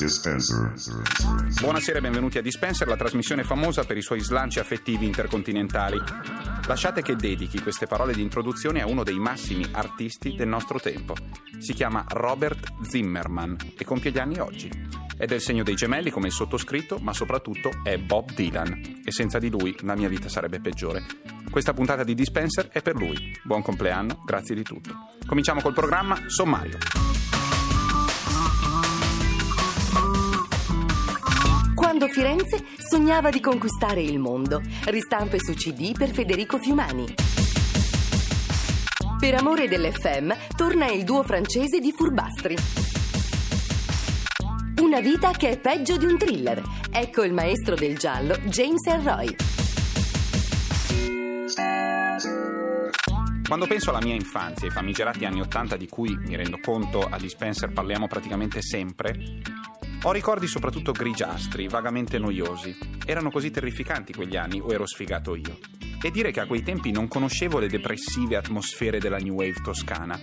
Dispenser. Buonasera e benvenuti a Dispenser, la trasmissione famosa per i suoi slanci affettivi intercontinentali. Lasciate che dedichi queste parole di introduzione a uno dei massimi artisti del nostro tempo. Si chiama Robert Zimmerman e compie gli anni oggi. È del segno dei gemelli come il sottoscritto, ma soprattutto è Bob Dylan e senza di lui la mia vita sarebbe peggiore. Questa puntata di Dispenser è per lui. Buon compleanno, grazie di tutto. Cominciamo col programma Sommario. Quando Firenze sognava di conquistare il mondo. Ristampe su CD per Federico Fiumani. Per amore dell'FM torna il duo francese di Furbastri. Una vita che è peggio di un thriller. Ecco il maestro del giallo, James Elroy. Quando penso alla mia infanzia, ai famigerati anni Ottanta di cui mi rendo conto a Dispenser parliamo praticamente sempre, ho ricordi soprattutto grigiastri, vagamente noiosi. Erano così terrificanti quegli anni o ero sfigato io? E dire che a quei tempi non conoscevo le depressive atmosfere della New Wave toscana?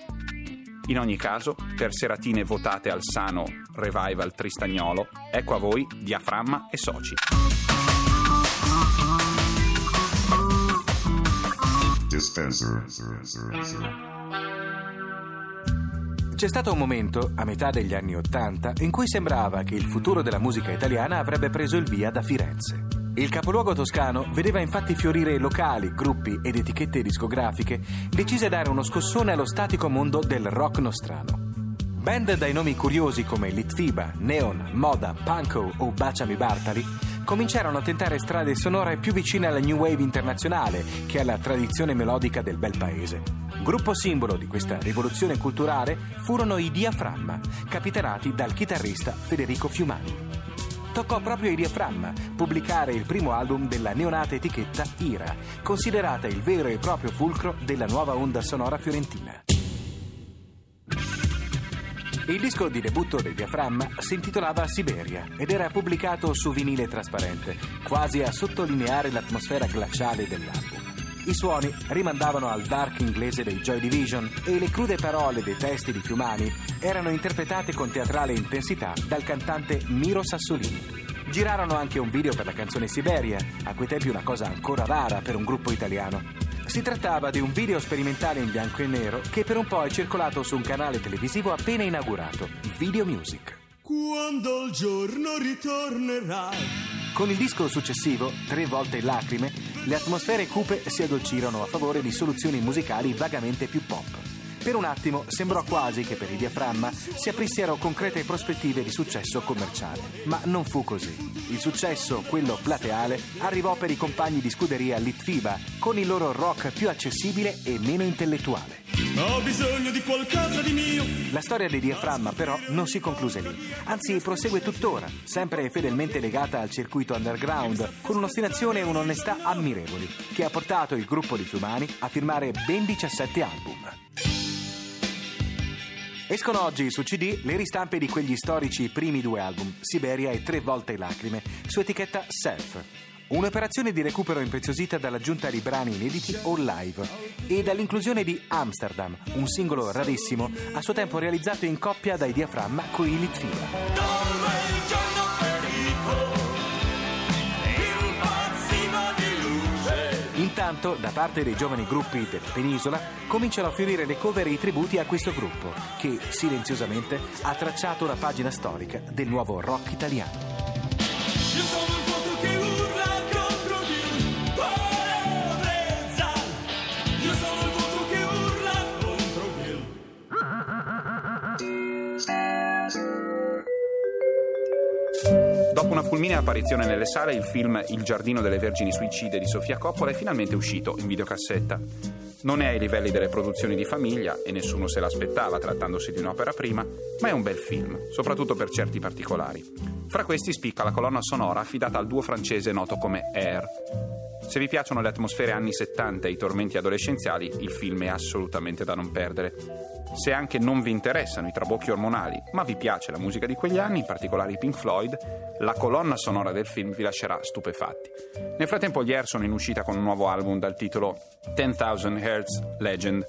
In ogni caso, per seratine votate al sano revival tristagnolo, ecco a voi Diaframma e Soci. Dispenser. C'è stato un momento, a metà degli anni Ottanta, in cui sembrava che il futuro della musica italiana avrebbe preso il via da Firenze. Il capoluogo toscano vedeva infatti fiorire locali, gruppi ed etichette discografiche decise a dare uno scossone allo statico mondo del rock nostrano. Band dai nomi curiosi come Litfiba, Neon, Moda, Panko o Baciami Bartali cominciarono a tentare strade sonore più vicine alla new wave internazionale che alla tradizione melodica del bel paese. Gruppo simbolo di questa rivoluzione culturale furono i Diaframma, capitanati dal chitarrista Federico Fiumani. Toccò proprio ai Diaframma pubblicare il primo album della neonata etichetta Ira, considerata il vero e proprio fulcro della nuova onda sonora fiorentina. Il disco di debutto del diaframma si intitolava Siberia ed era pubblicato su vinile trasparente, quasi a sottolineare l'atmosfera glaciale dell'album. I suoni rimandavano al dark inglese dei Joy Division e le crude parole dei testi di Fiumani erano interpretate con teatrale intensità dal cantante Miro Sassolini. Girarono anche un video per la canzone Siberia, a quei tempi una cosa ancora rara per un gruppo italiano. Si trattava di un video sperimentale in bianco e nero che per un po' è circolato su un canale televisivo appena inaugurato, Video Music. Quando il giorno ritornerai. Con il disco successivo, Tre volte lacrime, le atmosfere cupe si addolcirono a favore di soluzioni musicali vagamente più pop. Per un attimo sembrò quasi che per il diaframma si aprissero concrete prospettive di successo commerciale, ma non fu così. Il successo, quello plateale, arrivò per i compagni di scuderia Litfiba, con il loro rock più accessibile e meno intellettuale. Ho bisogno di qualcosa di mio. La storia di Diaframma però non si concluse lì, anzi prosegue tuttora, sempre fedelmente legata al circuito underground, con un'ostinazione e un'onestà ammirevoli, che ha portato il gruppo di Fiumani a firmare ben 17 album. Escono oggi su CD le ristampe di quegli storici primi due album, Siberia e Tre volte lacrime, su etichetta Self. Un'operazione di recupero impreziosita dall'aggiunta di brani inediti o live e dall'inclusione di Amsterdam, un singolo rarissimo, a suo tempo realizzato in coppia dai diaframma con i Litfiba. Intanto, da parte dei giovani gruppi della penisola, cominciano a fiorire le cover e i tributi a questo gruppo, che silenziosamente ha tracciato la pagina storica del nuovo rock italiano. Dopo una fulminea apparizione nelle sale, il film Il giardino delle vergini suicide di Sofia Coppola è finalmente uscito in videocassetta. Non è ai livelli delle produzioni di famiglia e nessuno se l'aspettava trattandosi di un'opera prima, ma è un bel film, soprattutto per certi particolari. Fra questi spicca la colonna sonora affidata al duo francese noto come Air. Se vi piacciono le atmosfere anni 70 e i tormenti adolescenziali, il film è assolutamente da non perdere. Se anche non vi interessano i trabocchi ormonali, ma vi piace la musica di quegli anni, in particolare i Pink Floyd, la colonna sonora del film vi lascerà stupefatti. Nel frattempo gli Air sono in uscita con un nuovo album dal titolo 10,000 Hz Legend,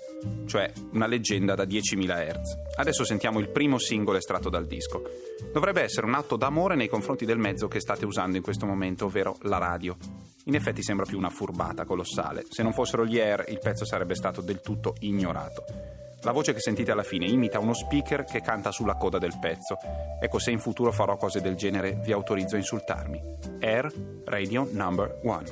cioè una leggenda da 10.000 Hz. Adesso sentiamo il primo singolo estratto dal disco. Dovrebbe essere un atto d'amore nei confronti del mezzo che state usando in questo momento, ovvero la radio. In effetti sembra più una furbata colossale. Se non fossero gli air, il pezzo sarebbe stato del tutto ignorato. La voce che sentite alla fine imita uno speaker che canta sulla coda del pezzo. Ecco, se in futuro farò cose del genere, vi autorizzo a insultarmi. Air Radio Number 1.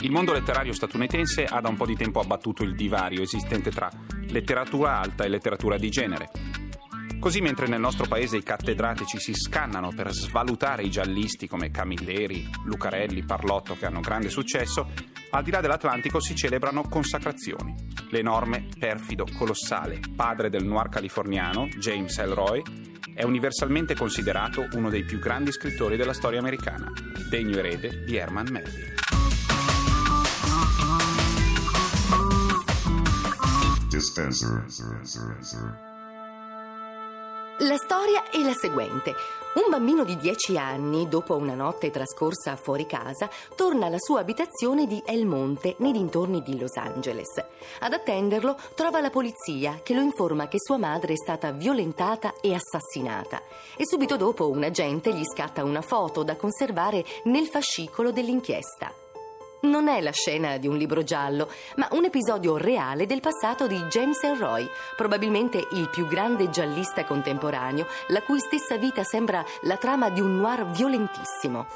Il mondo letterario statunitense ha da un po' di tempo abbattuto il divario esistente tra letteratura alta e letteratura di genere. Così mentre nel nostro paese i cattedratici si scannano per svalutare i giallisti come Camilleri, Lucarelli, Parlotto che hanno grande successo, al di là dell'Atlantico si celebrano consacrazioni. L'enorme, perfido, colossale padre del noir californiano, James Elroy, è universalmente considerato uno dei più grandi scrittori della storia americana, degno erede di Herman Melville. Dispenser. La storia è la seguente. Un bambino di 10 anni, dopo una notte trascorsa fuori casa, torna alla sua abitazione di El Monte, nei dintorni di Los Angeles. Ad attenderlo trova la polizia che lo informa che sua madre è stata violentata e assassinata. E subito dopo un agente gli scatta una foto da conservare nel fascicolo dell'inchiesta. Non è la scena di un libro giallo, ma un episodio reale del passato di James Elroy, probabilmente il più grande giallista contemporaneo, la cui stessa vita sembra la trama di un noir violentissimo.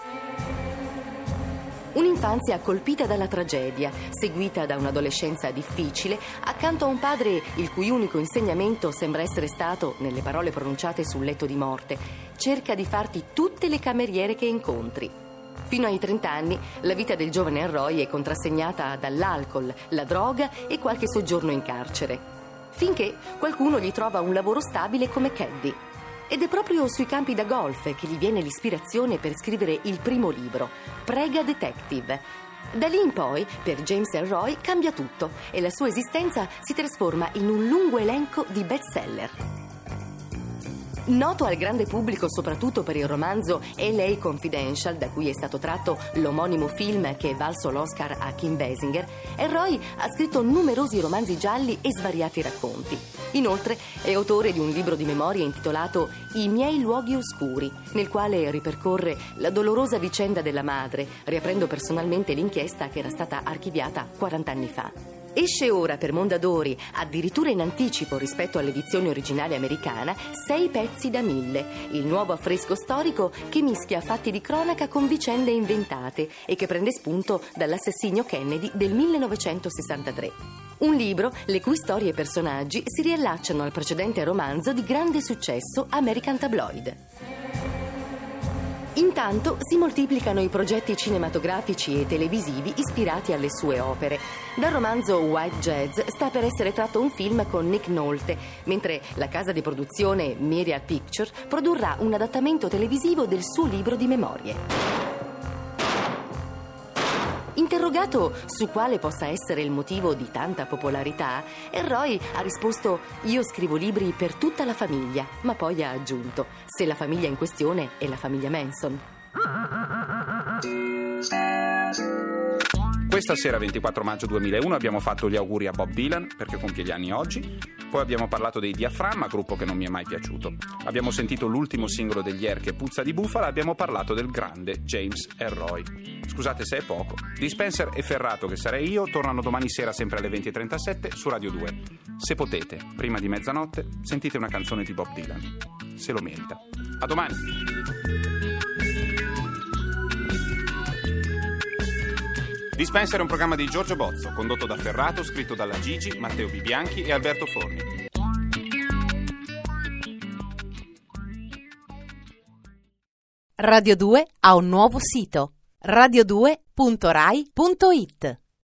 Un'infanzia colpita dalla tragedia, seguita da un'adolescenza difficile, accanto a un padre il cui unico insegnamento sembra essere stato, nelle parole pronunciate sul letto di morte, cerca di farti tutte le cameriere che incontri. Fino ai 30 anni la vita del giovane Elroy è contrassegnata dall'alcol, la droga e qualche soggiorno in carcere. Finché qualcuno gli trova un lavoro stabile come caddy. Ed è proprio sui campi da golf che gli viene l'ispirazione per scrivere il primo libro, Prega Detective. Da lì in poi, per James Elroy cambia tutto e la sua esistenza si trasforma in un lungo elenco di bestseller. Noto al grande pubblico soprattutto per il romanzo LA Confidential, da cui è stato tratto l'omonimo film che è valso l'Oscar a Kim Basinger, Elroy ha scritto numerosi romanzi gialli e svariati racconti. Inoltre è autore di un libro di memorie intitolato I miei luoghi oscuri, nel quale ripercorre la dolorosa vicenda della madre, riaprendo personalmente l'inchiesta che era stata archiviata 40 anni fa. Esce ora per Mondadori, addirittura in anticipo rispetto all'edizione originale americana, Sei pezzi da mille, il nuovo affresco storico che mischia fatti di cronaca con vicende inventate e che prende spunto dall'assassinio Kennedy del 1963. Un libro le cui storie e personaggi si riallacciano al precedente romanzo di grande successo American Tabloid. Intanto si moltiplicano i progetti cinematografici e televisivi ispirati alle sue opere. Dal romanzo White Jazz sta per essere tratto un film con Nick Nolte, mentre la casa di produzione Myriad Picture produrrà un adattamento televisivo del suo libro di memorie. Interrogato su quale possa essere il motivo di tanta popolarità, Roy ha risposto: Io scrivo libri per tutta la famiglia, ma poi ha aggiunto: Se la famiglia in questione è la famiglia Manson. Questa sera, 24 maggio 2001, abbiamo fatto gli auguri a Bob Dylan perché compie gli anni oggi. Poi abbiamo parlato dei Diaframma, gruppo che non mi è mai piaciuto. Abbiamo sentito l'ultimo singolo degli Air che puzza di bufala. Abbiamo parlato del grande James Elroy. Scusate se è poco. Dispenser e Ferrato, che sarei io, tornano domani sera sempre alle 20.37 su Radio 2. Se potete, prima di mezzanotte, sentite una canzone di Bob Dylan. Se lo merita. A domani! Dispenser è un programma di Giorgio Bozzo, condotto da Ferrato, scritto dalla Gigi, Matteo Bibianchi e Alberto Forni. Radio 2 ha un nuovo sito radio2.rai.it